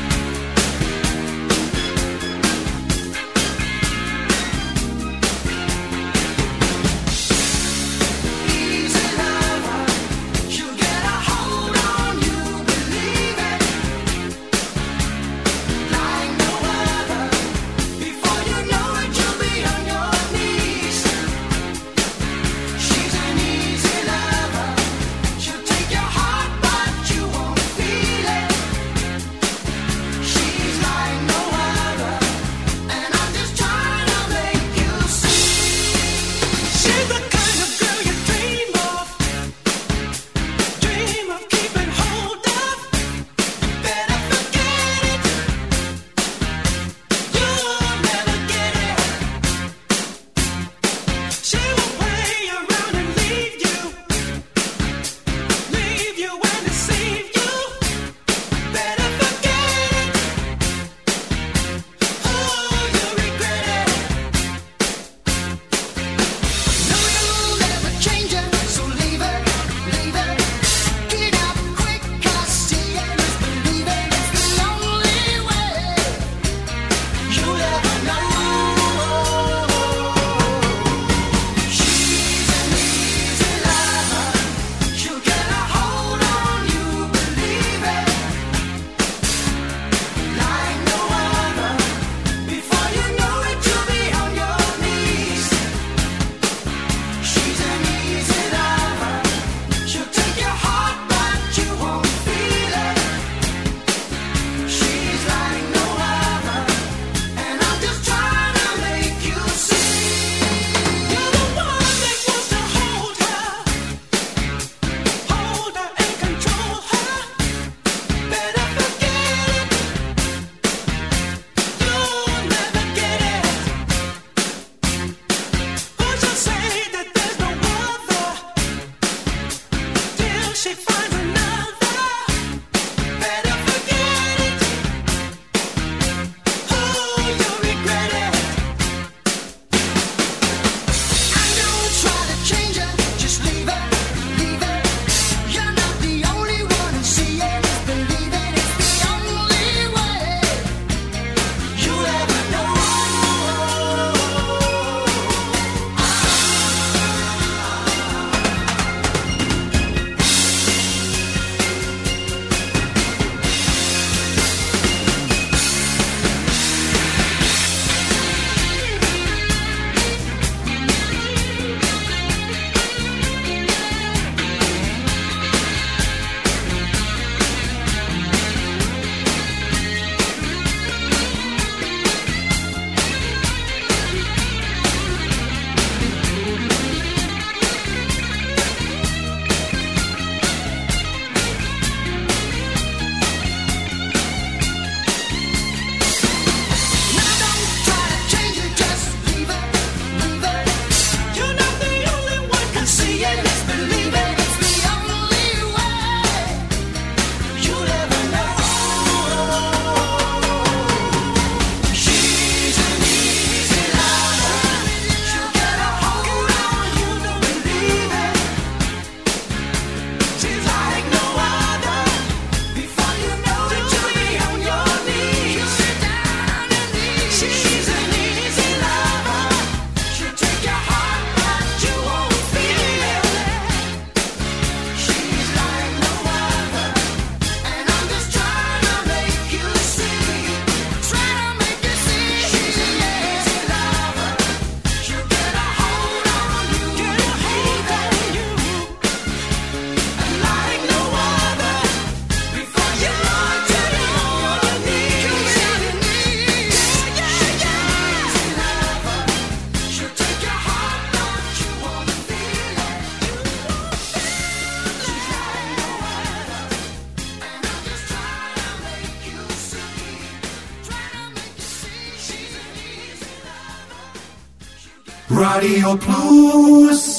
Plus.